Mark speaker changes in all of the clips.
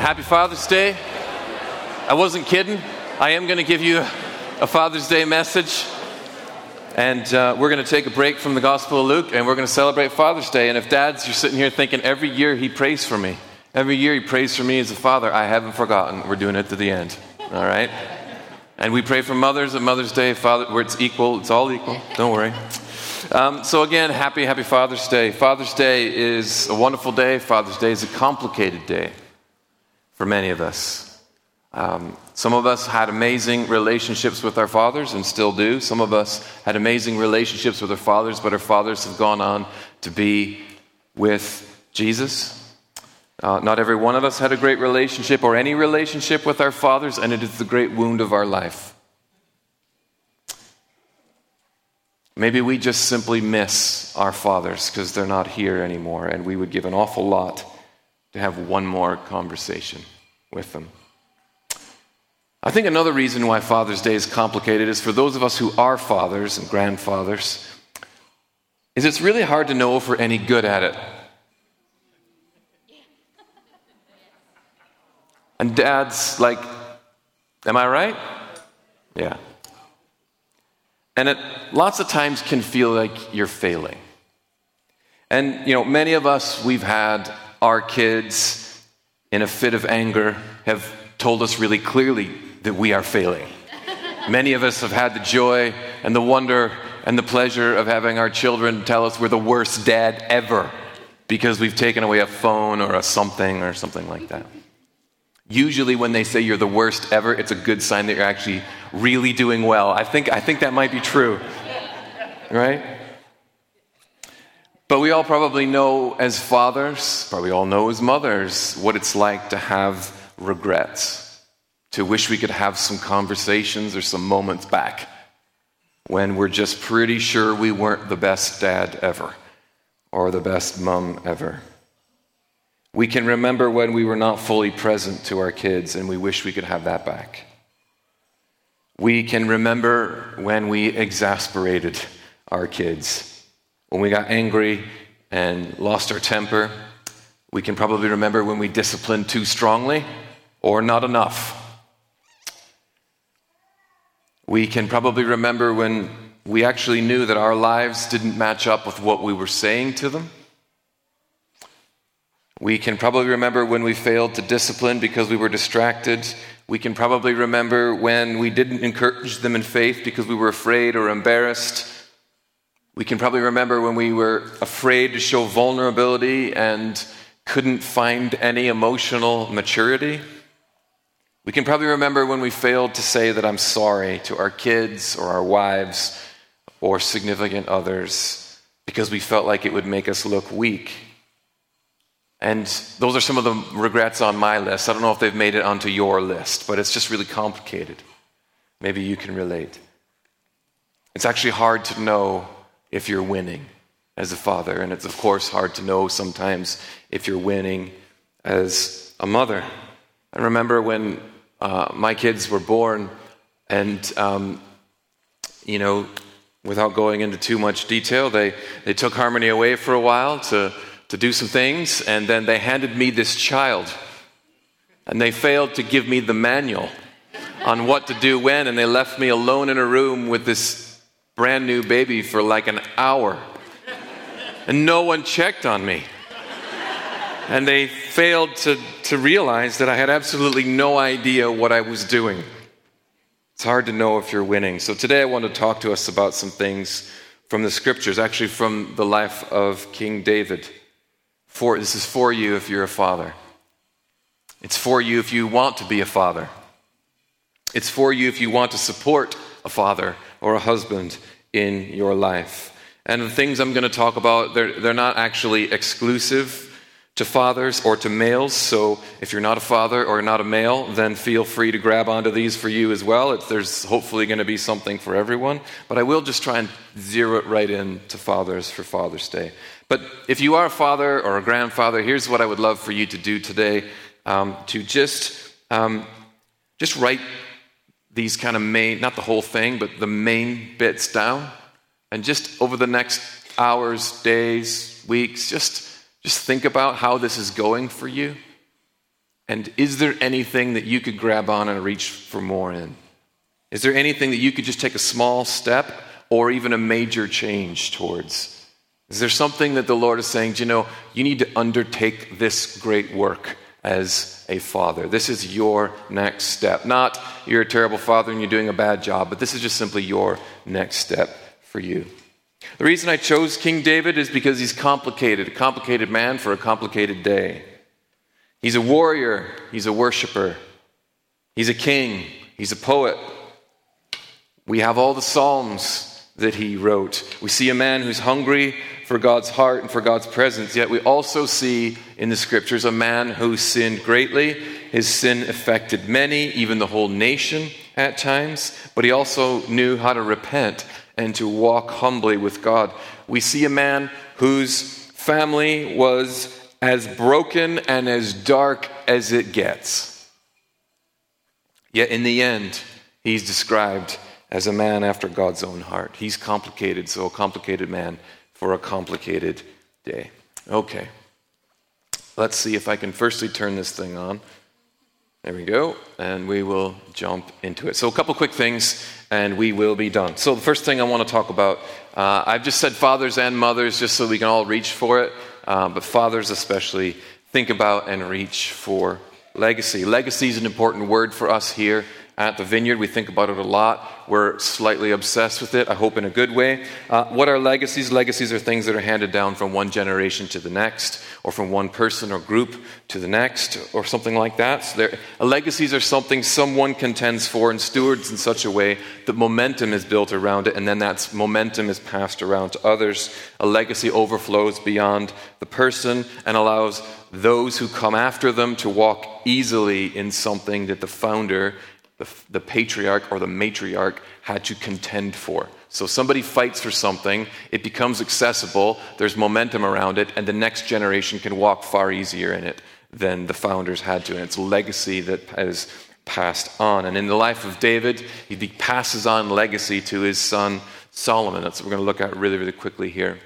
Speaker 1: happy Father's Day. I wasn't kidding. I am going to give you a Father's Day message. And uh, we're going to take a break from the Gospel of Luke and we're going to celebrate Father's Day. And if dads, you're sitting here thinking, every year he prays for me, every year he prays for me as a father, I haven't forgotten. We're doing it to the end. All right? And we pray for mothers at Mother's Day, Father, where it's equal, it's all equal. Don't worry. Um, so, again, happy, happy Father's Day. Father's Day is a wonderful day. Father's Day is a complicated day for many of us. Um, some of us had amazing relationships with our fathers and still do. Some of us had amazing relationships with our fathers, but our fathers have gone on to be with Jesus. Uh, not every one of us had a great relationship or any relationship with our fathers, and it is the great wound of our life. Maybe we just simply miss our fathers because they're not here anymore, and we would give an awful lot to have one more conversation with them. I think another reason why Father's Day is complicated is for those of us who are fathers and grandfathers, is it's really hard to know if we're any good at it. And dads, like, am I right? Yeah. And it lots of times can feel like you're failing. And, you know, many of us, we've had our kids, in a fit of anger, have told us really clearly that we are failing. Many of us have had the joy and the wonder and the pleasure of having our children tell us we're the worst dad ever because we've taken away a phone or a something or something like that. Usually, when they say you're the worst ever, it's a good sign that you're actually really doing well. I think, I think that might be true, right? But we all probably know as fathers, probably all know as mothers, what it's like to have regrets, to wish we could have some conversations or some moments back when we're just pretty sure we weren't the best dad ever or the best mom ever. We can remember when we were not fully present to our kids and we wish we could have that back. We can remember when we exasperated our kids when we got angry and lost our temper, we can probably remember when we disciplined too strongly or not enough. We can probably remember when we actually knew that our lives didn't match up with what we were saying to them. We can probably remember when we failed to discipline because we were distracted. We can probably remember when we didn't encourage them in faith because we were afraid or embarrassed. We can probably remember when we were afraid to show vulnerability and couldn't find any emotional maturity. We can probably remember when we failed to say that I'm sorry to our kids or our wives or significant others because we felt like it would make us look weak. And those are some of the regrets on my list. I don't know if they've made it onto your list, but it's just really complicated. Maybe you can relate. It's actually hard to know if you're winning as a father. And it's, of course, hard to know sometimes if you're winning as a mother. I remember when uh, my kids were born, and, um, you know, without going into too much detail, they, they took Harmony away for a while to, to do some things, and then they handed me this child. And they failed to give me the manual on what to do when, and they left me alone in a room with this brand new baby for like an hour. And no one checked on me. And they failed to, to realize that I had absolutely no idea what I was doing. It's hard to know if you're winning. So today I want to talk to us about some things from the scriptures, actually from the life of King David. For, this is for you if you're a father. It's for you if you want to be a father. It's for you if you want to support a father or a husband in your life. And the things I'm going to talk about, they're, they're not actually exclusive to fathers or to males. So if you're not a father or not a male, then feel free to grab onto these for you as well. It's, there's hopefully going to be something for everyone. But I will just try and zero it right in to fathers for Father's Day. But if you are a father or a grandfather, here's what I would love for you to do today um, to just, um, just write these kind of main, not the whole thing, but the main bits down. And just over the next hours, days, weeks, just just think about how this is going for you. And is there anything that you could grab on and reach for more in? Is there anything that you could just take a small step or even a major change towards? Is there something that the Lord is saying, you know, you need to undertake this great work as a father? This is your next step. Not you're a terrible father and you're doing a bad job, but this is just simply your next step for you. The reason I chose King David is because he's complicated, a complicated man for a complicated day. He's a warrior, he's a worshiper, he's a king, he's a poet. We have all the Psalms that he wrote. We see a man who's hungry for God's heart and for God's presence, yet we also see in the scriptures a man who sinned greatly. His sin affected many, even the whole nation at times, but he also knew how to repent and to walk humbly with God. We see a man whose family was as broken and as dark as it gets. Yet in the end, he's described as a man after God's own heart. He's complicated, so a complicated man for a complicated day. Okay. Let's see if I can firstly turn this thing on. There we go. And we will jump into it. So, a couple quick things, and we will be done. So, the first thing I want to talk about uh, I've just said fathers and mothers just so we can all reach for it, uh, but fathers especially think about and reach for legacy. Legacy is an important word for us here at the vineyard. We think about it a lot. We're slightly obsessed with it, I hope in a good way. Uh, what are legacies? Legacies are things that are handed down from one generation to the next, or from one person or group to the next, or something like that. So legacies are something someone contends for and stewards in such a way that momentum is built around it, and then that momentum is passed around to others. A legacy overflows beyond the person and allows those who come after them to walk easily in something that the founder the, the patriarch or the matriarch had to contend for. So somebody fights for something, it becomes accessible, there's momentum around it, and the next generation can walk far easier in it than the founders had to. And it's legacy that has passed on. And in the life of David, he passes on legacy to his son Solomon. That's what we're going to look at really, really quickly here.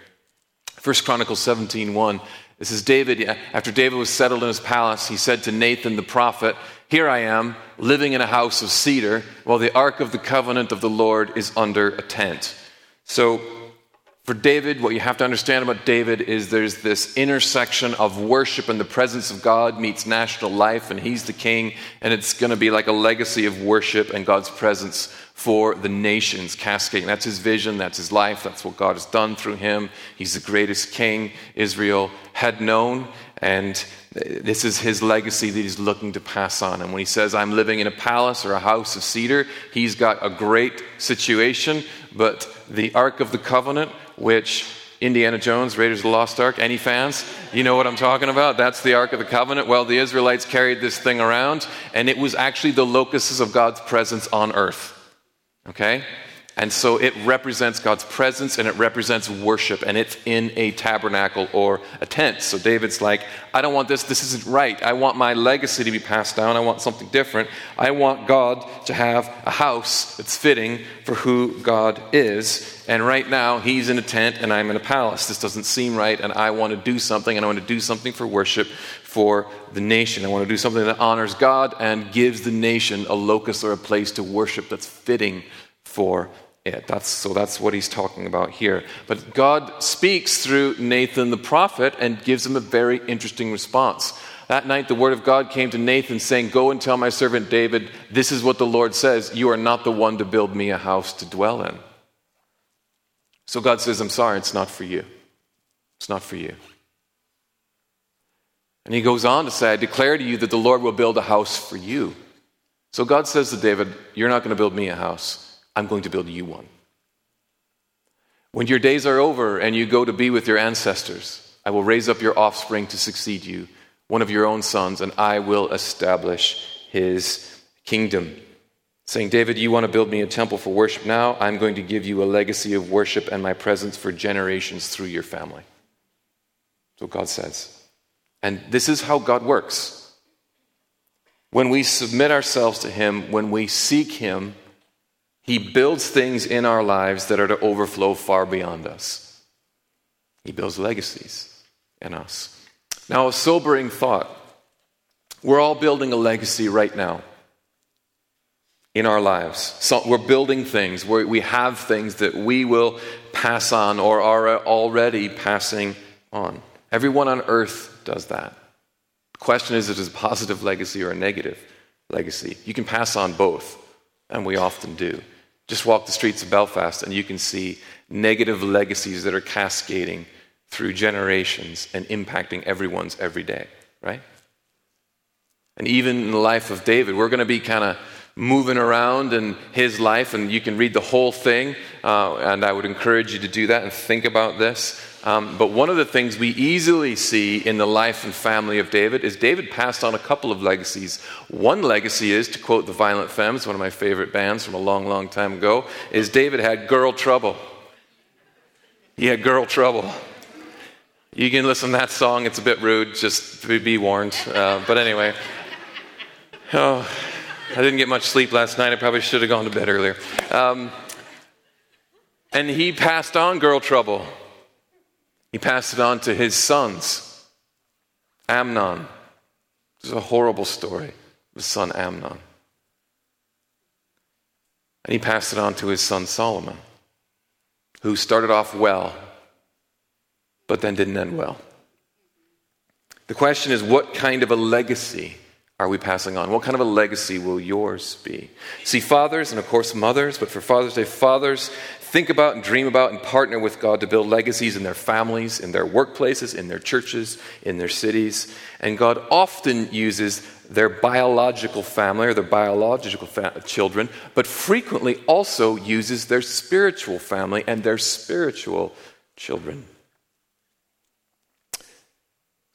Speaker 1: First Chronicles 17 1. This is David. After David was settled in his palace, he said to Nathan the prophet, here I am, living in a house of cedar, while the ark of the covenant of the Lord is under a tent. So, for David, what you have to understand about David is there's this intersection of worship and the presence of God meets national life, and he's the king, and it's going to be like a legacy of worship and God's presence for the nations cascading. That's his vision, that's his life, that's what God has done through him. He's the greatest king Israel had known, and this is his legacy that he's looking to pass on. And when he says, I'm living in a palace or a house of cedar, he's got a great situation. But the Ark of the Covenant, which Indiana Jones, Raiders of the Lost Ark, any fans? You know what I'm talking about? That's the Ark of the Covenant. Well, the Israelites carried this thing around, and it was actually the locusts of God's presence on earth. Okay? And so it represents God's presence and it represents worship, and it's in a tabernacle or a tent. So David's like, I don't want this, this isn't right. I want my legacy to be passed down. I want something different. I want God to have a house that's fitting for who God is. And right now, he's in a tent and I'm in a palace. This doesn't seem right, and I want to do something, and I want to do something for worship for the nation. I want to do something that honors God and gives the nation a locus or a place to worship that's fitting for it. That's, so that's what he's talking about here. But God speaks through Nathan the prophet and gives him a very interesting response. That night, the word of God came to Nathan saying, Go and tell my servant David, this is what the Lord says You are not the one to build me a house to dwell in. So God says, I'm sorry, it's not for you. It's not for you. And he goes on to say, I declare to you that the Lord will build a house for you. So God says to David, You're not going to build me a house. I'm going to build you one. When your days are over and you go to be with your ancestors, I will raise up your offspring to succeed you, one of your own sons, and I will establish his kingdom. Saying, David, you want to build me a temple for worship now? I'm going to give you a legacy of worship and my presence for generations through your family. That's what God says. And this is how God works. When we submit ourselves to Him, when we seek Him, He builds things in our lives that are to overflow far beyond us. He builds legacies in us. Now, a sobering thought. We're all building a legacy right now in our lives. So we're building things, we we have things that we will pass on or are already passing on. Everyone on earth does that. The question is, is it a positive legacy or a negative legacy? You can pass on both, and we often do. Just walk the streets of Belfast and you can see negative legacies that are cascading through generations and impacting everyone's every day, right? And even in the life of David, we're going to be kind of moving around in his life, and you can read the whole thing, uh, and I would encourage you to do that and think about this. Um, but one of the things we easily see in the life and family of David is David passed on a couple of legacies. One legacy is, to quote the Violent Femmes, one of my favorite bands from a long, long time ago, is David had girl trouble. He had girl trouble. You can listen to that song, it's a bit rude, just be warned. Uh, but anyway. Oh, I didn't get much sleep last night. I probably should have gone to bed earlier. Um, and he passed on girl trouble. He passed it on to his sons. Amnon. It's a horrible story. of His son Amnon. And he passed it on to his son Solomon, who started off well, but then didn't end well. The question is what kind of a legacy are we passing on? What kind of a legacy will yours be? See, fathers, and of course mothers, but for Father's Day, fathers think about and dream about and partner with God to build legacies in their families, in their workplaces, in their churches, in their cities. And God often uses their biological family or their biological fa- children, but frequently also uses their spiritual family and their spiritual children.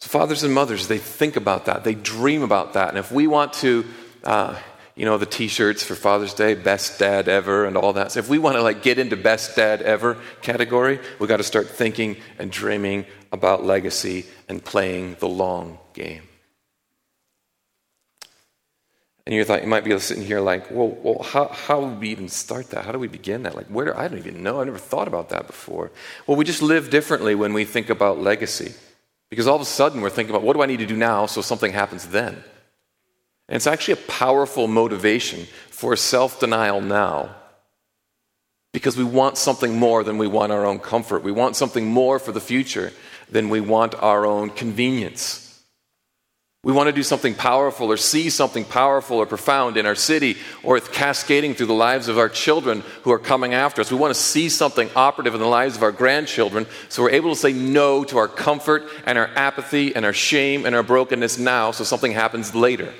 Speaker 1: So, fathers and mothers, they think about that, they dream about that. And if we want to, uh, you know, the T-shirts for Father's Day, best dad ever, and all that. So if we want to like get into best dad ever category, we got to start thinking and dreaming about legacy and playing the long game. And you thought you might be sitting here like, well, well how, how would we even start that? How do we begin that? Like, where I don't even know. I never thought about that before. Well, we just live differently when we think about legacy. Because all of a sudden we're thinking about what do I need to do now so something happens then? And it's actually a powerful motivation for self denial now. Because we want something more than we want our own comfort. We want something more for the future than we want our own convenience. We want to do something powerful or see something powerful or profound in our city or it's cascading through the lives of our children who are coming after us. We want to see something operative in the lives of our grandchildren so we're able to say no to our comfort and our apathy and our shame and our brokenness now so something happens later.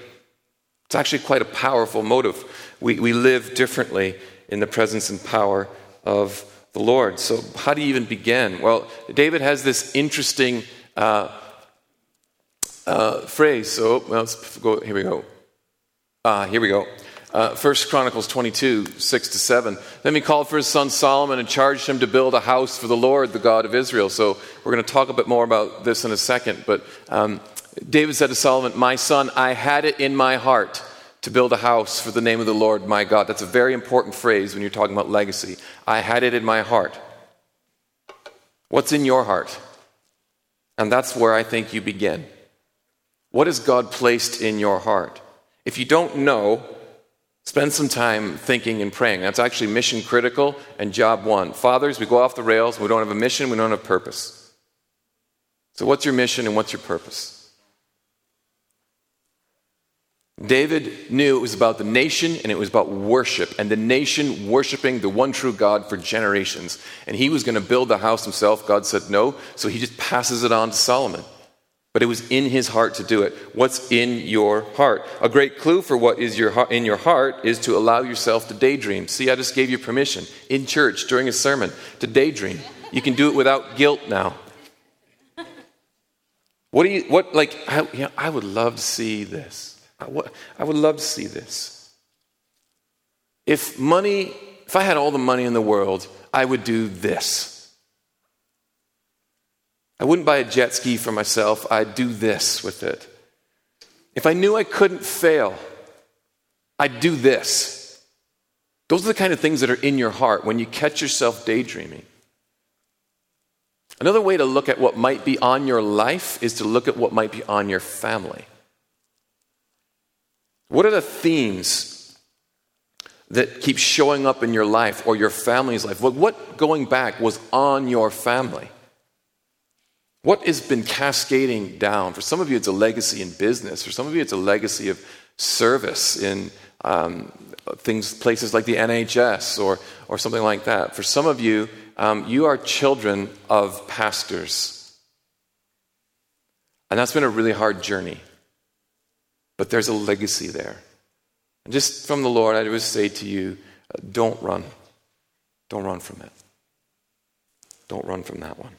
Speaker 1: It's actually quite a powerful motive. We, we live differently in the presence and power of the Lord. So, how do you even begin? Well, David has this interesting. Uh, uh, phrase. So let's go. Here we go. Uh, here we go. Uh, First Chronicles 22, 6 to 7. Then he called for his son Solomon and charged him to build a house for the Lord, the God of Israel. So we're going to talk a bit more about this in a second. But um, David said to Solomon, My son, I had it in my heart to build a house for the name of the Lord my God. That's a very important phrase when you're talking about legacy. I had it in my heart. What's in your heart? And that's where I think you begin. What has God placed in your heart? If you don't know, spend some time thinking and praying. That's actually mission critical and job one. Fathers, we go off the rails. We don't have a mission, we don't have purpose. So, what's your mission and what's your purpose? David knew it was about the nation and it was about worship, and the nation worshiping the one true God for generations. And he was going to build the house himself. God said no, so he just passes it on to Solomon but it was in his heart to do it. What's in your heart? A great clue for what is your in your heart is to allow yourself to daydream. See, I just gave you permission in church during a sermon to daydream. You can do it without guilt now. What do you, what, like, I, you know, I would love to see this. I, what, I would love to see this. If money, if I had all the money in the world, I would do this. I wouldn't buy a jet ski for myself, I'd do this with it. If I knew I couldn't fail, I'd do this. Those are the kind of things that are in your heart when you catch yourself daydreaming. Another way to look at what might be on your life is to look at what might be on your family. What are the themes that keep showing up in your life or your family's life? What, what going back was on your family? What has been cascading down? For some of you, it's a legacy in business. For some of you, it's a legacy of service in um, things, places like the NHS or, or something like that. For some of you, um, you are children of pastors. And that's been a really hard journey. But there's a legacy there. And just from the Lord, I would say to you uh, don't run. Don't run from it. Don't run from that one.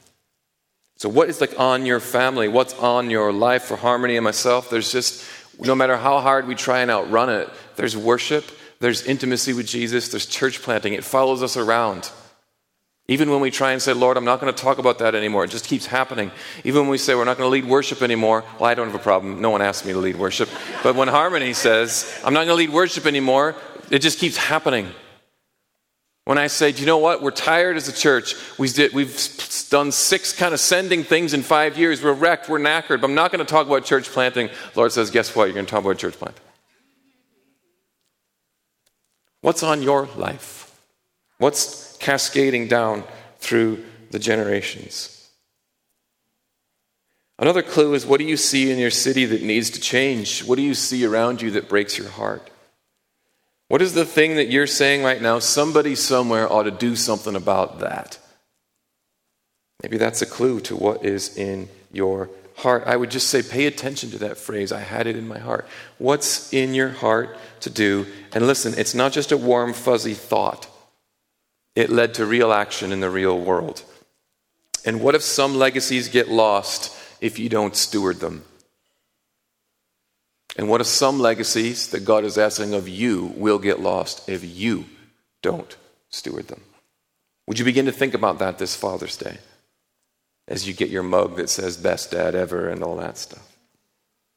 Speaker 1: So, what is like on your family? What's on your life for Harmony and myself? There's just, no matter how hard we try and outrun it, there's worship, there's intimacy with Jesus, there's church planting. It follows us around. Even when we try and say, Lord, I'm not going to talk about that anymore, it just keeps happening. Even when we say we're not going to lead worship anymore, well, I don't have a problem. No one asked me to lead worship. But when Harmony says, I'm not going to lead worship anymore, it just keeps happening. When I say, do you know what? We're tired as a church. We we've done six kind of sending things in five years. We're wrecked. We're knackered. But I'm not going to talk about church planting. Lord says, guess what? You're going to talk about church planting. What's on your life? What's cascading down through the generations. Another clue is what do you see in your city that needs to change? What do you see around you that breaks your heart? What is the thing that you're saying right now? Somebody somewhere ought to do something about that. Maybe that's a clue to what is in your heart. I would just say, pay attention to that phrase. I had it in my heart. What's in your heart to do? And listen, it's not just a warm, fuzzy thought it led to real action in the real world. And what if some legacies get lost if you don't steward them? And what if some legacies that God is asking of you will get lost if you don't steward them? Would you begin to think about that this Father's Day as you get your mug that says best dad ever and all that stuff?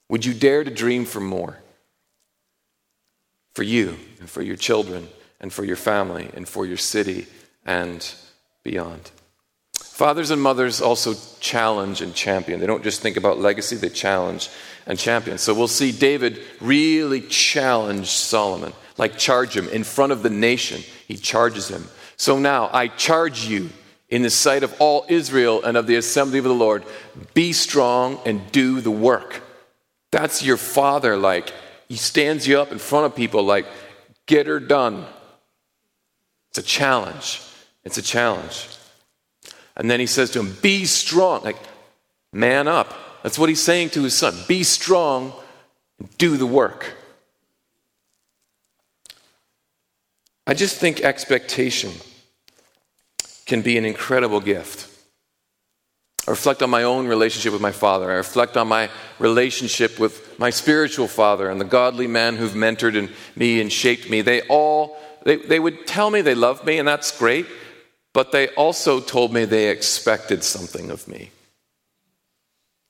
Speaker 1: Would you dare to dream for more? For you and for your children and for your family and for your city and beyond. Fathers and mothers also challenge and champion. They don't just think about legacy, they challenge and champion. So we'll see David really challenge Solomon, like charge him in front of the nation. He charges him. So now I charge you in the sight of all Israel and of the assembly of the Lord be strong and do the work. That's your father, like, he stands you up in front of people, like, get her done. It's a challenge. It's a challenge. And then he says to him, Be strong. Like, man up. That's what he's saying to his son. Be strong and do the work. I just think expectation can be an incredible gift. I reflect on my own relationship with my father. I reflect on my relationship with my spiritual father and the godly men who've mentored me and shaped me. They all they, they would tell me they loved me, and that's great, but they also told me they expected something of me.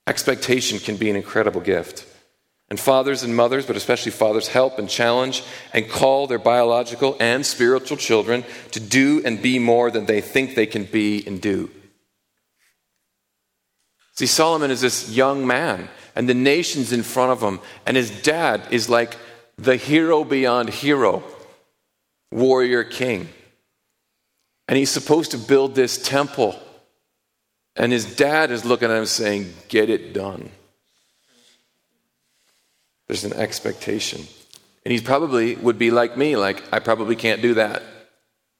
Speaker 1: Expectation can be an incredible gift. And fathers and mothers, but especially fathers, help and challenge and call their biological and spiritual children to do and be more than they think they can be and do. See, Solomon is this young man, and the nation's in front of him, and his dad is like the hero beyond hero warrior king. And he's supposed to build this temple. And his dad is looking at him saying, Get it done. There's an expectation. And he probably would be like me, like, I probably can't do that.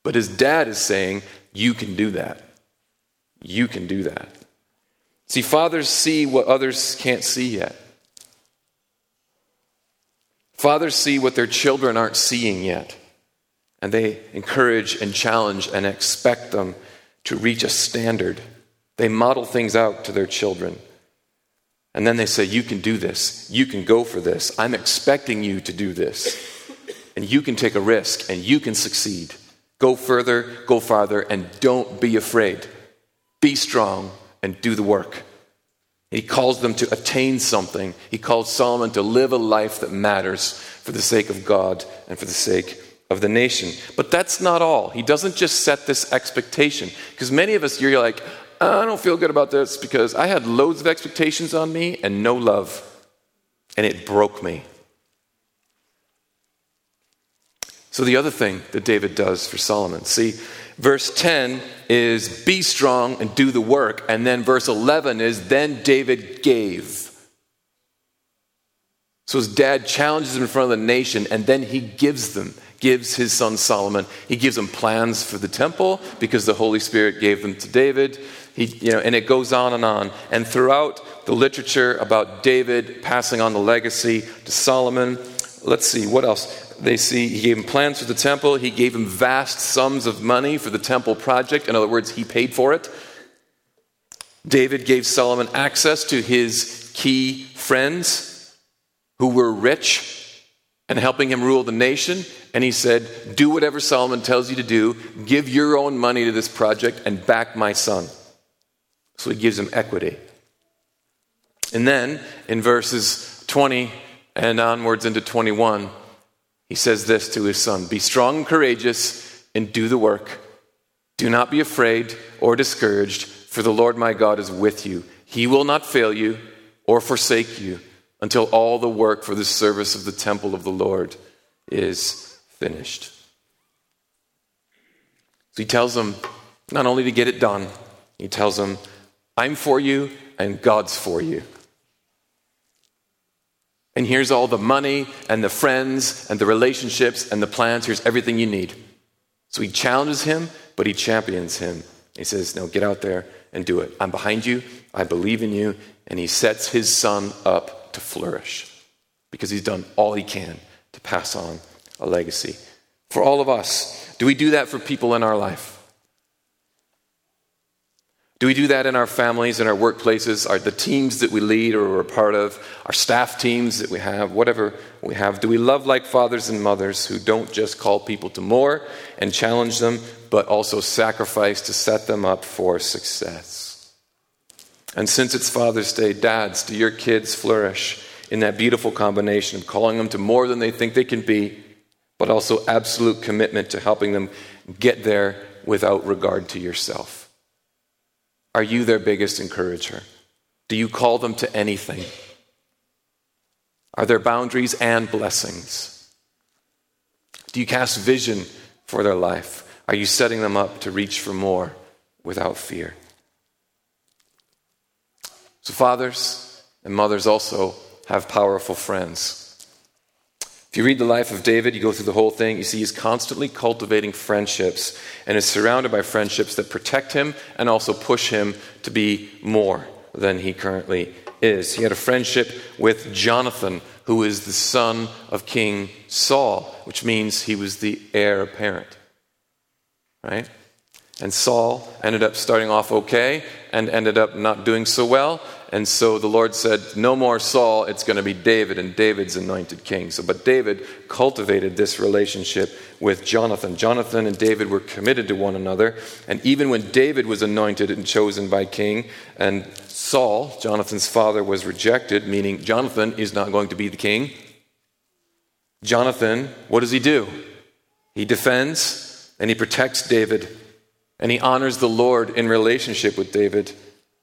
Speaker 1: But his dad is saying, You can do that. You can do that. See, fathers see what others can't see yet. Fathers see what their children aren't seeing yet and they encourage and challenge and expect them to reach a standard. They model things out to their children. And then they say, You can do this. You can go for this. I'm expecting you to do this. And you can take a risk and you can succeed. Go further, go farther, and don't be afraid. Be strong and do the work. He calls them to attain something. He calls Solomon to live a life that matters for the sake of God and for the sake of the nation. But that's not all. He doesn't just set this expectation. Because many of us, you're like, I don't feel good about this because I had loads of expectations on me and no love. And it broke me. So, the other thing that David does for Solomon, see, Verse 10 is be strong and do the work. And then verse 11 is then David gave. So his dad challenges him in front of the nation and then he gives them, gives his son Solomon. He gives him plans for the temple because the Holy Spirit gave them to David. He, you know, and it goes on and on. And throughout the literature about David passing on the legacy to Solomon, let's see, what else? They see he gave him plans for the temple, he gave him vast sums of money for the temple project. In other words, he paid for it. David gave Solomon access to his key friends who were rich and helping him rule the nation. And he said, Do whatever Solomon tells you to do, give your own money to this project, and back my son. So he gives him equity. And then in verses 20 and onwards into 21, he says this to his son Be strong and courageous and do the work. Do not be afraid or discouraged, for the Lord my God is with you. He will not fail you or forsake you until all the work for the service of the temple of the Lord is finished. So he tells them not only to get it done, he tells them, I'm for you and God's for you. And here's all the money and the friends and the relationships and the plans. Here's everything you need. So he challenges him, but he champions him. He says, No, get out there and do it. I'm behind you. I believe in you. And he sets his son up to flourish because he's done all he can to pass on a legacy. For all of us, do we do that for people in our life? Do we do that in our families, in our workplaces, are the teams that we lead or are part of, our staff teams that we have, whatever we have? Do we love like fathers and mothers who don't just call people to more and challenge them, but also sacrifice to set them up for success? And since it's Father's Day, dads, do your kids flourish in that beautiful combination of calling them to more than they think they can be, but also absolute commitment to helping them get there without regard to yourself? Are you their biggest encourager? Do you call them to anything? Are there boundaries and blessings? Do you cast vision for their life? Are you setting them up to reach for more without fear? So, fathers and mothers also have powerful friends. If you read the life of David, you go through the whole thing, you see he's constantly cultivating friendships and is surrounded by friendships that protect him and also push him to be more than he currently is. He had a friendship with Jonathan, who is the son of King Saul, which means he was the heir apparent. Right? And Saul ended up starting off okay and ended up not doing so well. And so the Lord said, No more Saul, it's going to be David, and David's anointed king. So, but David cultivated this relationship with Jonathan. Jonathan and David were committed to one another. And even when David was anointed and chosen by king, and Saul, Jonathan's father, was rejected, meaning Jonathan is not going to be the king, Jonathan, what does he do? He defends and he protects David, and he honors the Lord in relationship with David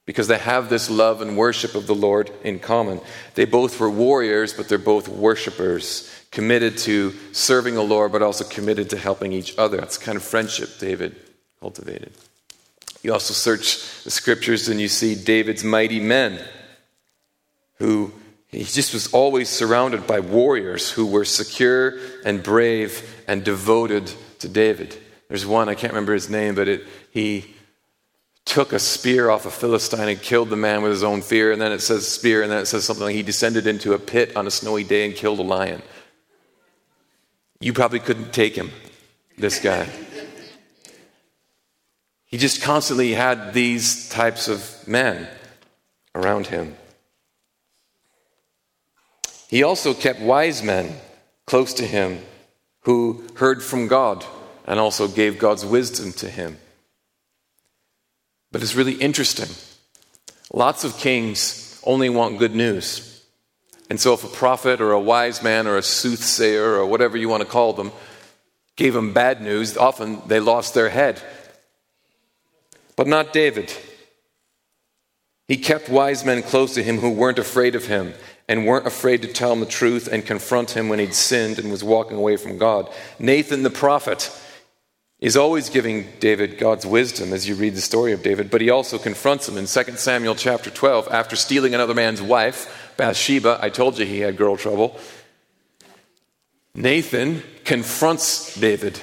Speaker 1: because they have this love and worship of the Lord in common. They both were warriors, but they're both worshipers, committed to serving the Lord, but also committed to helping each other. That's kind of friendship David cultivated. You also search the scriptures and you see David's mighty men who he just was always surrounded by warriors who were secure and brave and devoted to David. There's one, I can't remember his name, but it, he took a spear off a Philistine and killed the man with his own fear. And then it says spear, and then it says something like he descended into a pit on a snowy day and killed a lion. You probably couldn't take him, this guy. he just constantly had these types of men around him. He also kept wise men close to him who heard from God and also gave God's wisdom to him. But it's really interesting. Lots of kings only want good news. And so, if a prophet or a wise man or a soothsayer or whatever you want to call them gave them bad news, often they lost their head. But not David. He kept wise men close to him who weren't afraid of him and weren't afraid to tell him the truth and confront him when he'd sinned and was walking away from God. Nathan the prophet is always giving David God's wisdom as you read the story of David, but he also confronts him in 2 Samuel chapter 12 after stealing another man's wife, Bathsheba. I told you he had girl trouble. Nathan confronts David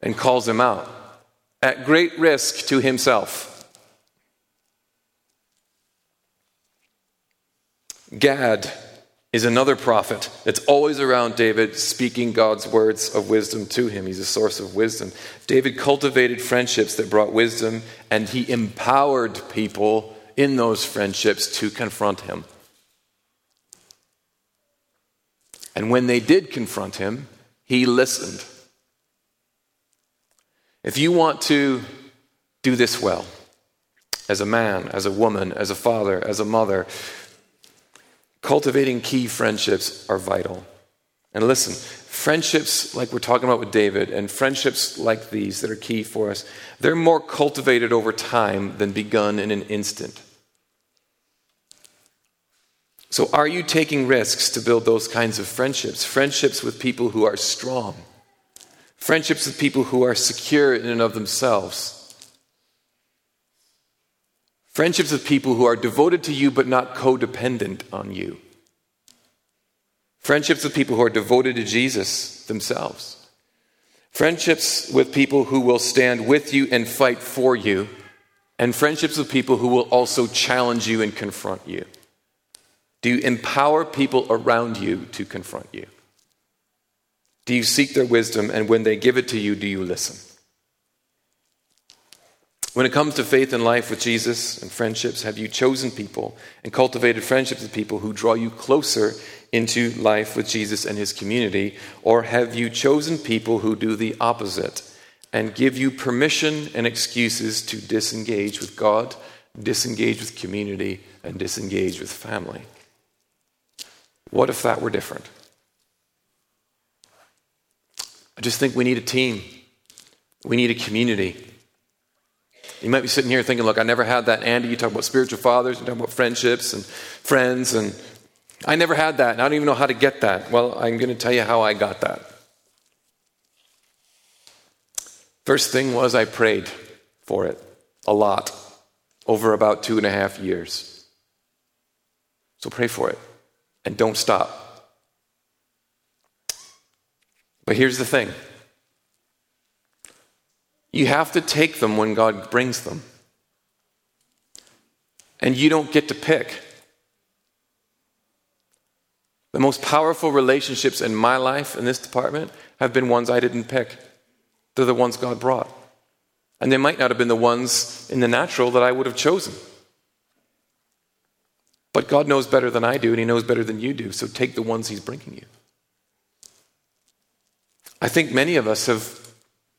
Speaker 1: and calls him out at great risk to himself. Gad is another prophet that's always around David, speaking God's words of wisdom to him. He's a source of wisdom. David cultivated friendships that brought wisdom, and he empowered people in those friendships to confront him. And when they did confront him, he listened. If you want to do this well, as a man, as a woman, as a father, as a mother, Cultivating key friendships are vital. And listen, friendships like we're talking about with David and friendships like these that are key for us, they're more cultivated over time than begun in an instant. So, are you taking risks to build those kinds of friendships? Friendships with people who are strong, friendships with people who are secure in and of themselves. Friendships with people who are devoted to you but not codependent on you. Friendships with people who are devoted to Jesus themselves. Friendships with people who will stand with you and fight for you. And friendships with people who will also challenge you and confront you. Do you empower people around you to confront you? Do you seek their wisdom and when they give it to you, do you listen? When it comes to faith and life with Jesus and friendships, have you chosen people and cultivated friendships with people who draw you closer into life with Jesus and his community? Or have you chosen people who do the opposite and give you permission and excuses to disengage with God, disengage with community, and disengage with family? What if that were different? I just think we need a team, we need a community. You might be sitting here thinking, look, I never had that. Andy, you talk about spiritual fathers, you talk about friendships and friends, and I never had that, and I don't even know how to get that. Well, I'm going to tell you how I got that. First thing was I prayed for it a lot over about two and a half years. So pray for it and don't stop. But here's the thing you have to take them when God brings them. And you don't get to pick. The most powerful relationships in my life in this department have been ones I didn't pick. They're the ones God brought. And they might not have been the ones in the natural that I would have chosen. But God knows better than I do, and He knows better than you do, so take the ones He's bringing you. I think many of us have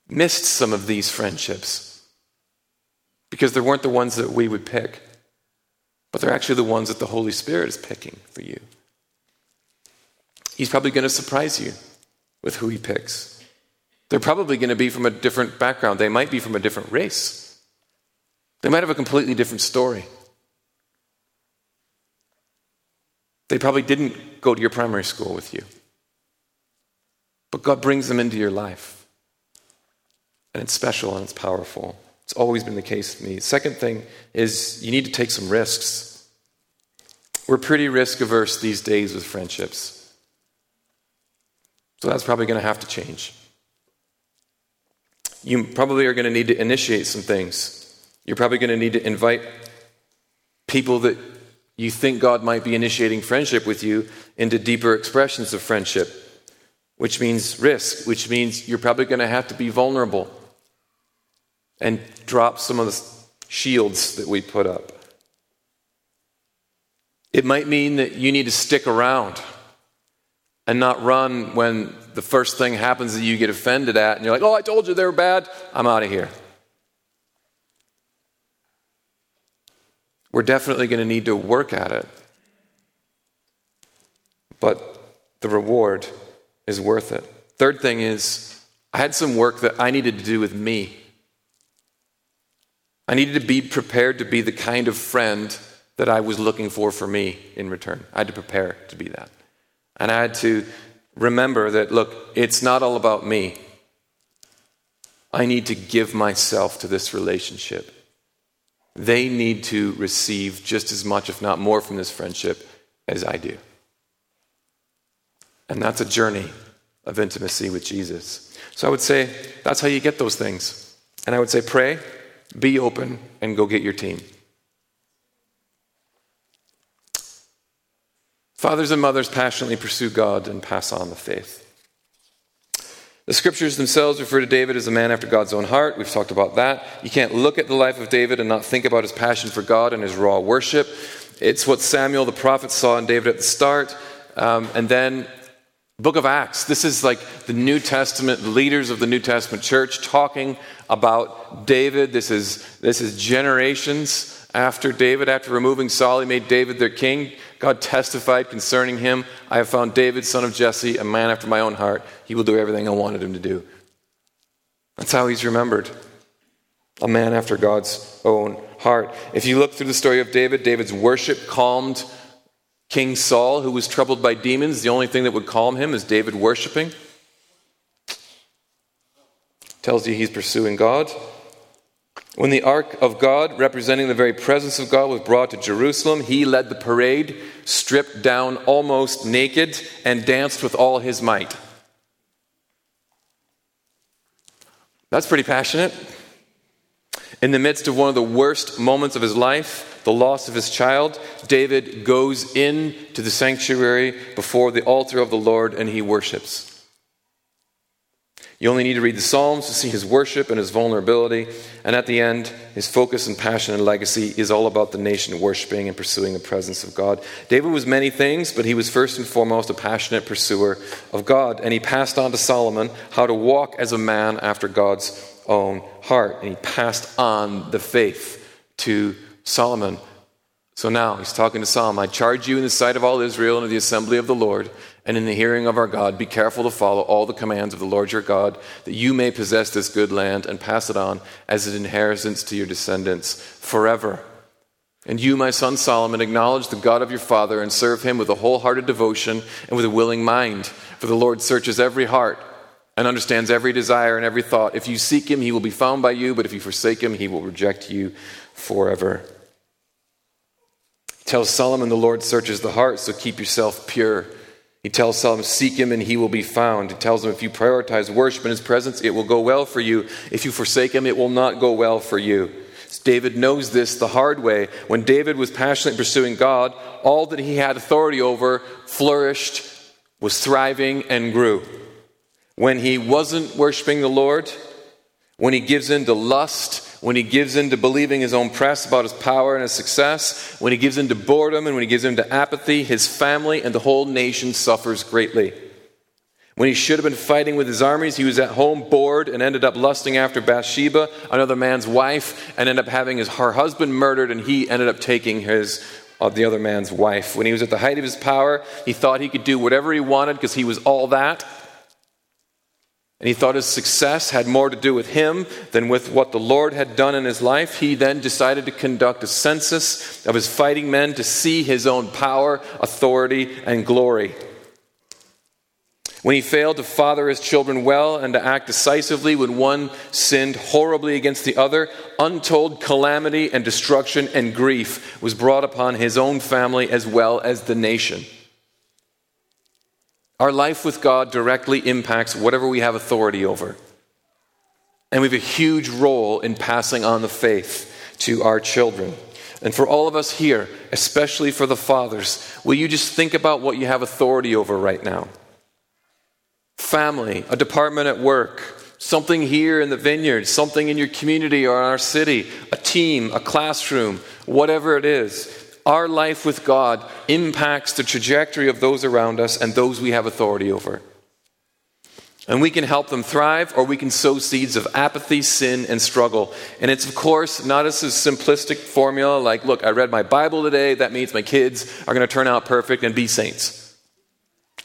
Speaker 1: missed some of these friendships because they weren't the ones that we would pick, but they're actually the ones that the Holy Spirit is picking for you. He's probably going to surprise you with who he picks. They're probably going to be from a different background. They might be from a different race. They might have a completely different story. They probably didn't go to your primary school with you. But God brings them into your life and it's special and it's powerful. It's always been the case with me. Second thing is you need to take some risks. We're pretty risk averse these days with friendships. So that's probably going to have to change. You probably are going to need to initiate some things. You're probably going to need to invite people that you think God might be initiating friendship with you into deeper expressions of friendship, which means risk, which means you're probably going to have to be vulnerable and drop some of the shields that we put up. It might mean that you need to stick around and not run when the first thing happens that you get offended at and you're like, oh, I told you they were bad. I'm out of here. We're definitely going to need to work at it. But the reward is worth it. Third thing is, I had some work that I needed to do with me. I needed to be prepared to be the kind of friend that I was looking for for me in return. I had to prepare to be that. And I had to remember that, look, it's not all about me. I need to give myself to this relationship. They need to receive just as much, if not more, from this friendship as I do. And that's a journey of intimacy with Jesus. So I would say that's how you get those things. And I would say pray, be open, and go get your team. Fathers and mothers passionately pursue God and pass on the faith. The scriptures themselves refer to David as a man after God's own heart. We've talked about that. You can't look at the life of David and not think about his passion for God and his raw worship. It's what Samuel the prophet saw in David at the start. Um, and then Book of Acts. This is like the New Testament the leaders of the New Testament church talking about David. This is, this is generations after David, after removing Saul, he made David their king. God testified concerning him I have found David, son of Jesse, a man after my own heart. He will do everything I wanted him to do. That's how he's remembered. A man after God's own heart. If you look through the story of David, David's worship calmed King Saul, who was troubled by demons. The only thing that would calm him is David worshiping. Tells you he's pursuing God. When the ark of God, representing the very presence of God, was brought to Jerusalem, he led the parade, stripped down almost naked, and danced with all his might. That's pretty passionate. In the midst of one of the worst moments of his life, the loss of his child, David goes in to the sanctuary before the altar of the Lord and he worships. You only need to read the Psalms to see his worship and his vulnerability. And at the end, his focus and passion and legacy is all about the nation worshiping and pursuing the presence of God. David was many things, but he was first and foremost a passionate pursuer of God. And he passed on to Solomon how to walk as a man after God's own heart. And he passed on the faith to Solomon. So now he's talking to Solomon. I charge you in the sight of all Israel and of the assembly of the Lord and in the hearing of our God, be careful to follow all the commands of the Lord your God, that you may possess this good land and pass it on as an inheritance to your descendants forever. And you, my son Solomon, acknowledge the God of your father and serve him with a wholehearted devotion and with a willing mind. For the Lord searches every heart and understands every desire and every thought. If you seek him, he will be found by you, but if you forsake him, he will reject you forever. He tells Solomon, the Lord searches the heart, so keep yourself pure. He tells Solomon, Seek him and he will be found. He tells him, If you prioritize worship in his presence, it will go well for you. If you forsake him, it will not go well for you. David knows this the hard way. When David was passionately pursuing God, all that he had authority over flourished, was thriving, and grew. When he wasn't worshiping the Lord, when he gives in to lust, when he gives in to believing his own press about his power and his success, when he gives in to boredom and when he gives in to apathy, his family and the whole nation suffers greatly. When he should have been fighting with his armies, he was at home bored and ended up lusting after Bathsheba, another man's wife, and ended up having his, her husband murdered, and he ended up taking his uh, the other man's wife. When he was at the height of his power, he thought he could do whatever he wanted because he was all that. And he thought his success had more to do with him than with what the Lord had done in his life. He then decided to conduct a census of his fighting men to see his own power, authority, and glory. When he failed to father his children well and to act decisively when one sinned horribly against the other, untold calamity and destruction and grief was brought upon his own family as well as the nation. Our life with God directly impacts whatever we have authority over. And we have a huge role in passing on the faith to our children. And for all of us here, especially for the fathers, will you just think about what you have authority over right now? Family, a department at work, something here in the vineyard, something in your community or in our city, a team, a classroom, whatever it is. Our life with God impacts the trajectory of those around us and those we have authority over. And we can help them thrive, or we can sow seeds of apathy, sin, and struggle. And it's, of course, not a simplistic formula like, look, I read my Bible today, that means my kids are going to turn out perfect and be saints.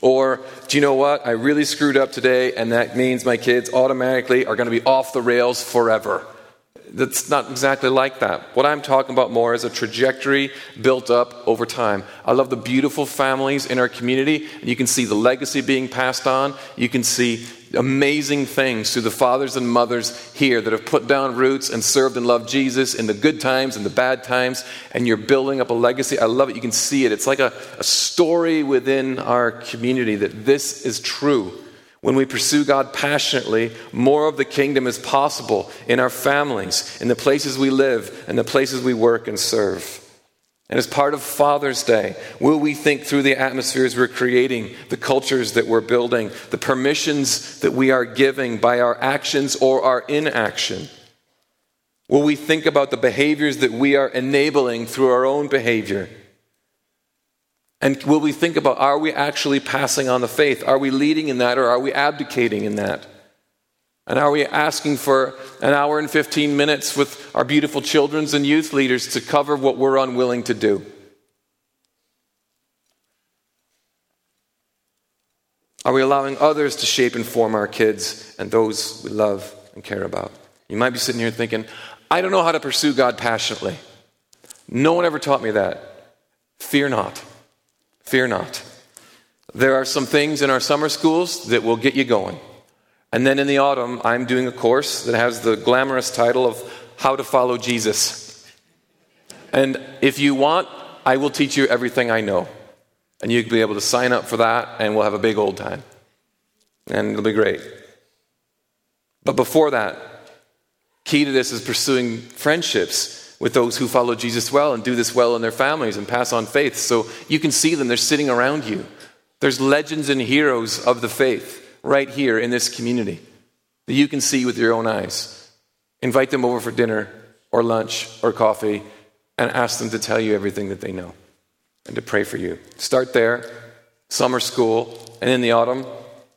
Speaker 1: Or, do you know what? I really screwed up today, and that means my kids automatically are going to be off the rails forever. That's not exactly like that. What I'm talking about more is a trajectory built up over time. I love the beautiful families in our community. You can see the legacy being passed on. You can see amazing things through the fathers and mothers here that have put down roots and served and loved Jesus in the good times and the bad times, and you're building up a legacy. I love it. You can see it. It's like a, a story within our community that this is true. When we pursue God passionately, more of the kingdom is possible in our families, in the places we live, and the places we work and serve. And as part of Father's Day, will we think through the atmospheres we're creating, the cultures that we're building, the permissions that we are giving by our actions or our inaction? Will we think about the behaviors that we are enabling through our own behavior? And will we think about are we actually passing on the faith? Are we leading in that or are we abdicating in that? And are we asking for an hour and 15 minutes with our beautiful children's and youth leaders to cover what we're unwilling to do? Are we allowing others to shape and form our kids and those we love and care about? You might be sitting here thinking, I don't know how to pursue God passionately. No one ever taught me that. Fear not. Fear not. There are some things in our summer schools that will get you going. And then in the autumn, I'm doing a course that has the glamorous title of How to Follow Jesus. And if you want, I will teach you everything I know. And you'll be able to sign up for that, and we'll have a big old time. And it'll be great. But before that, key to this is pursuing friendships with those who follow Jesus well and do this well in their families and pass on faith. So you can see them, they're sitting around you. There's legends and heroes of the faith right here in this community that you can see with your own eyes. Invite them over for dinner or lunch or coffee and ask them to tell you everything that they know and to pray for you. Start there, summer school, and in the autumn,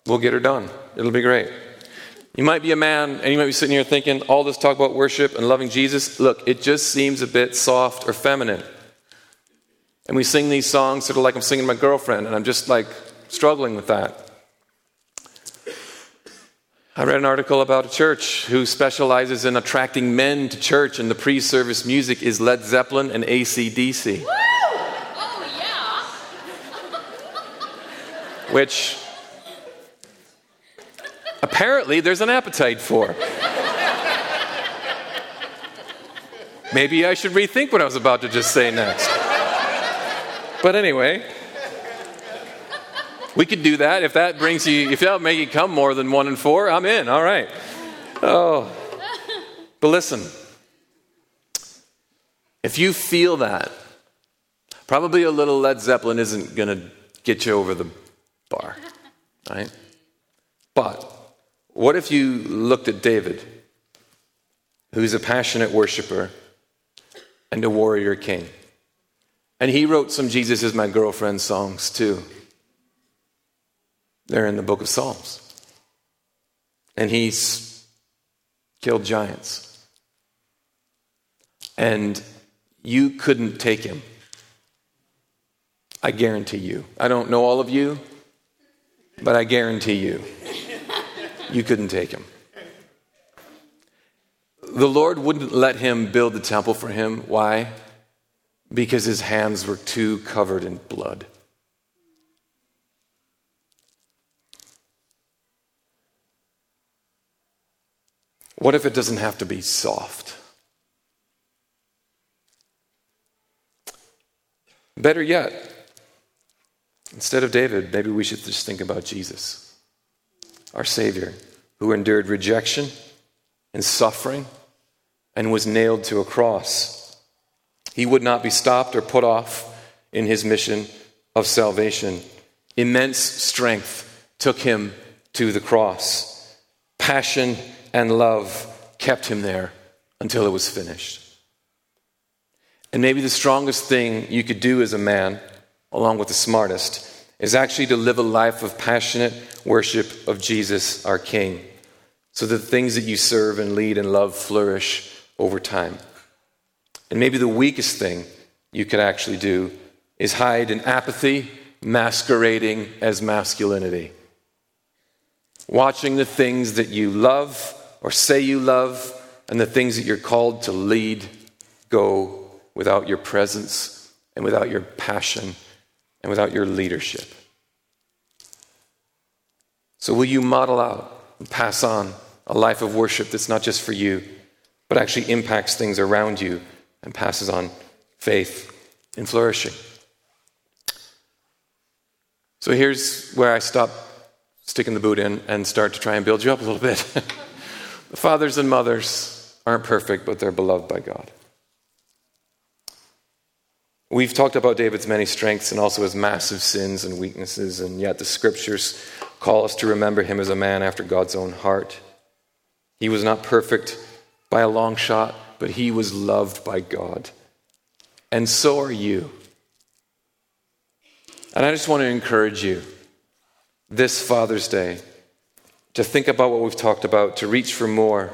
Speaker 1: we'll get her done. It'll be great. You might be a man and you might be sitting here thinking, all this talk about worship and loving Jesus, look, it just seems a bit soft or feminine. And we sing these songs sort of like I'm singing my girlfriend, and I'm just like struggling with that. I read an article about a church who specializes in attracting men to church, and the pre service music is Led Zeppelin and ACDC. Woo! Oh, yeah. Which apparently there's an appetite for. Maybe I should rethink what I was about to just say next. But anyway, we could do that. If that brings you, if that'll make you come more than one and four, I'm in. All right. Oh. But listen, if you feel that, probably a little Led Zeppelin isn't going to get you over the bar, right? But what if you looked at David, who's a passionate worshiper and a warrior king? And he wrote some Jesus is my girlfriend songs too. They're in the book of Psalms. And he's killed giants. And you couldn't take him. I guarantee you. I don't know all of you, but I guarantee you you couldn't take him. The Lord wouldn't let him build the temple for him. Why? Because his hands were too covered in blood. What if it doesn't have to be soft? Better yet, instead of David, maybe we should just think about Jesus our Savior, who endured rejection and suffering and was nailed to a cross. He would not be stopped or put off in his mission of salvation. Immense strength took him to the cross. Passion and love kept him there until it was finished. And maybe the strongest thing you could do as a man, along with the smartest, is actually to live a life of passionate worship of Jesus, our King, so that the things that you serve and lead and love flourish over time. And maybe the weakest thing you could actually do is hide in apathy, masquerading as masculinity. Watching the things that you love or say you love and the things that you're called to lead go without your presence and without your passion and without your leadership. So, will you model out and pass on a life of worship that's not just for you, but actually impacts things around you and passes on faith and flourishing? So, here's where I stop sticking the boot in and start to try and build you up a little bit. the fathers and mothers aren't perfect, but they're beloved by God. We've talked about David's many strengths and also his massive sins and weaknesses, and yet the scriptures call us to remember him as a man after God's own heart. He was not perfect by a long shot, but he was loved by God. And so are you. And I just want to encourage you this Father's Day to think about what we've talked about, to reach for more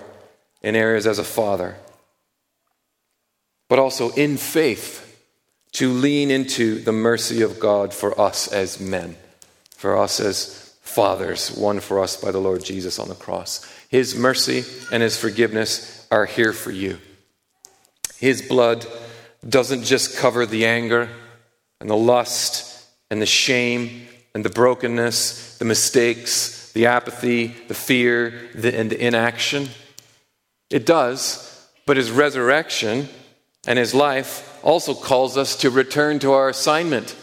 Speaker 1: in areas as a father, but also in faith to lean into the mercy of God for us as men, for us as fathers, won for us by the Lord Jesus on the cross. His mercy and His forgiveness are here for you. His blood doesn't just cover the anger and the lust and the shame and the brokenness, the mistakes, the apathy, the fear, the, and the inaction. It does, but His resurrection and His life also calls us to return to our assignment,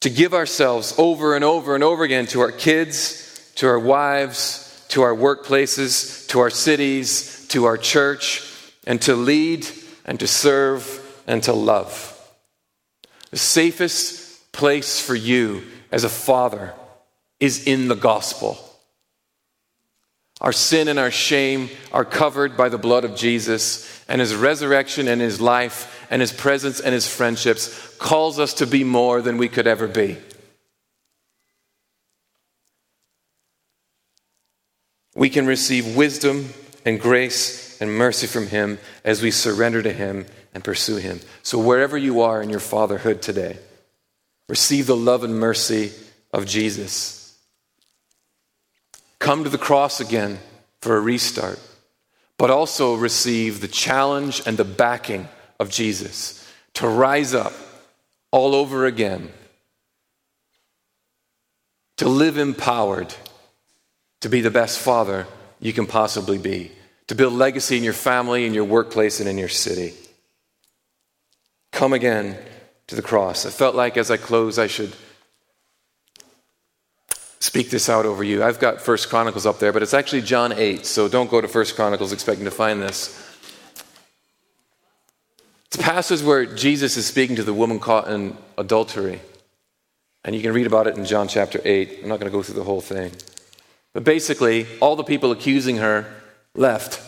Speaker 1: to give ourselves over and over and over again to our kids, to our wives, to our workplaces, to our cities, to our church, and to lead and to serve and to love. The safest place for you as a father is in the gospel. Our sin and our shame are covered by the blood of Jesus, and his resurrection and his life and his presence and his friendships calls us to be more than we could ever be. We can receive wisdom and grace and mercy from him as we surrender to him and pursue him. So, wherever you are in your fatherhood today, receive the love and mercy of Jesus. Come to the cross again for a restart but also receive the challenge and the backing of Jesus to rise up all over again, to live empowered, to be the best father you can possibly be, to build legacy in your family, in your workplace, and in your city. Come again to the cross. I felt like as I close, I should speak this out over you. I've got First Chronicles up there, but it's actually John 8, so don't go to First Chronicles expecting to find this. It's a passage where Jesus is speaking to the woman caught in adultery. And you can read about it in John chapter 8. I'm not going to go through the whole thing. But basically, all the people accusing her left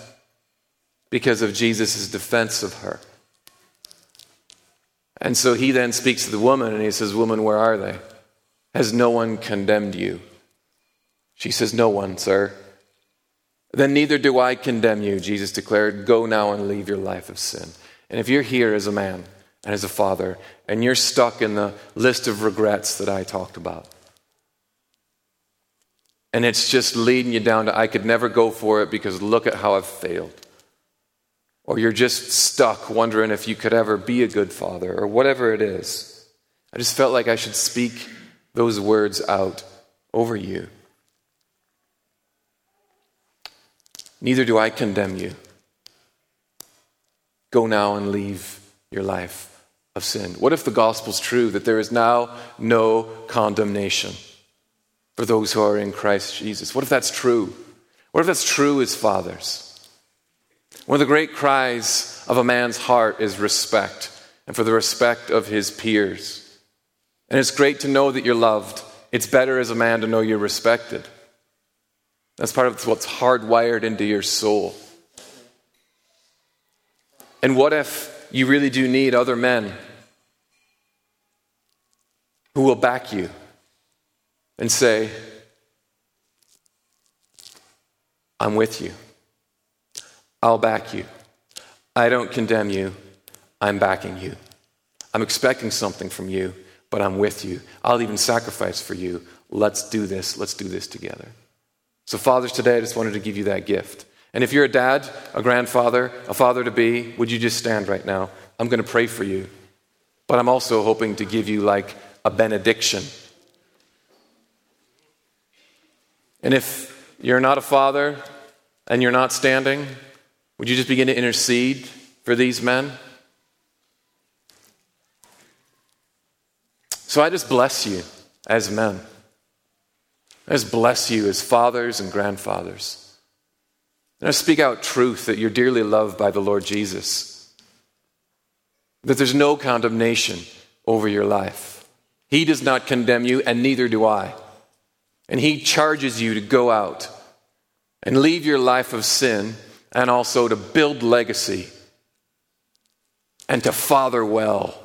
Speaker 1: because of Jesus' defense of her. And so he then speaks to the woman and he says, Woman, where are they? Has no one condemned you? She says, No one, sir. Then neither do I condemn you, Jesus declared. Go now and leave your life of sin. And if you're here as a man and as a father, and you're stuck in the list of regrets that I talked about, and it's just leading you down to, I could never go for it because look at how I've failed. Or you're just stuck wondering if you could ever be a good father, or whatever it is. I just felt like I should speak those words out over you. Neither do I condemn you. Go now and leave your life of sin. What if the gospel's true that there is now no condemnation for those who are in Christ Jesus? What if that's true? What if that's true as fathers? One of the great cries of a man's heart is respect, and for the respect of his peers. And it's great to know that you're loved. It's better as a man to know you're respected. That's part of what's hardwired into your soul. And what if you really do need other men who will back you and say, I'm with you. I'll back you. I don't condemn you. I'm backing you. I'm expecting something from you, but I'm with you. I'll even sacrifice for you. Let's do this. Let's do this together. So, fathers, today I just wanted to give you that gift. And if you're a dad, a grandfather, a father to be, would you just stand right now? I'm going to pray for you. But I'm also hoping to give you like a benediction. And if you're not a father and you're not standing, would you just begin to intercede for these men? So I just bless you as men. I just bless you as fathers and grandfathers. And I speak out truth that you're dearly loved by the Lord Jesus, that there's no condemnation over your life. He does not condemn you, and neither do I. And He charges you to go out and leave your life of sin and also to build legacy and to father well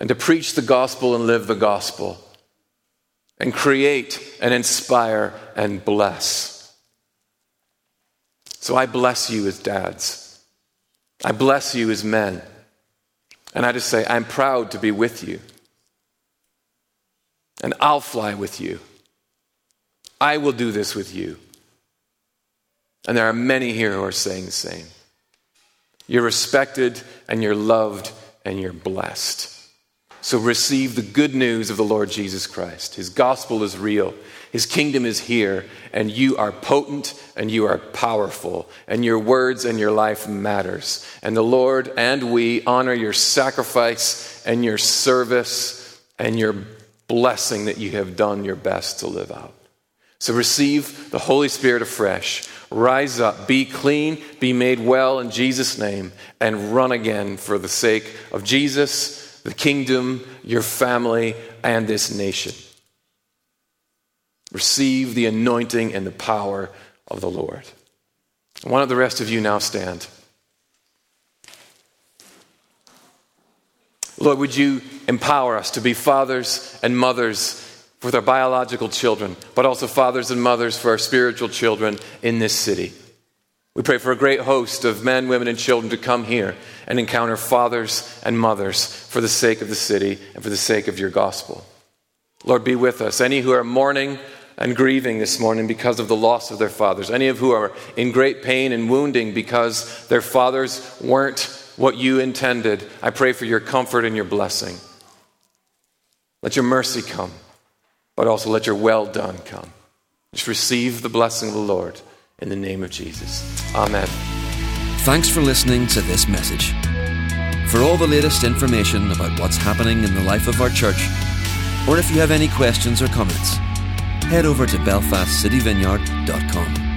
Speaker 1: and to preach the gospel and live the gospel and create and inspire and bless. So I bless you as dads. I bless you as men. And I just say, I'm proud to be with you. And I'll fly with you. I will do this with you. And there are many here who are saying the same. You're respected and you're loved and you're blessed. So receive the good news of the Lord Jesus Christ. His gospel is real. His kingdom is here, and you are potent and you are powerful, and your words and your life matters. And the Lord and we honor your sacrifice and your service and your blessing that you have done your best to live out. So receive the Holy Spirit afresh. Rise up, be clean, be made well in Jesus' name, and run again for the sake of Jesus, the kingdom, your family, and this nation. Receive the anointing and the power of the Lord. Why don't the rest of you now stand? Lord, would you empower us to be fathers and mothers with our biological children, but also fathers and mothers for our spiritual children in this city? We pray for a great host of men, women, and children to come here and encounter fathers and mothers for the sake of the city and for the sake of your gospel. Lord, be with us. Any who are mourning, and grieving this morning because of the loss of their fathers, any of who are in great pain and wounding because their fathers weren't what you intended, I pray for your comfort and your blessing. Let your mercy come, but also let your well done come. Just receive the blessing of the Lord in the name of Jesus. Amen.
Speaker 2: Thanks for listening to this message. For all the latest information about what's happening in the life of our church, or if you have any questions or comments, head over to belfastcityvineyard.com.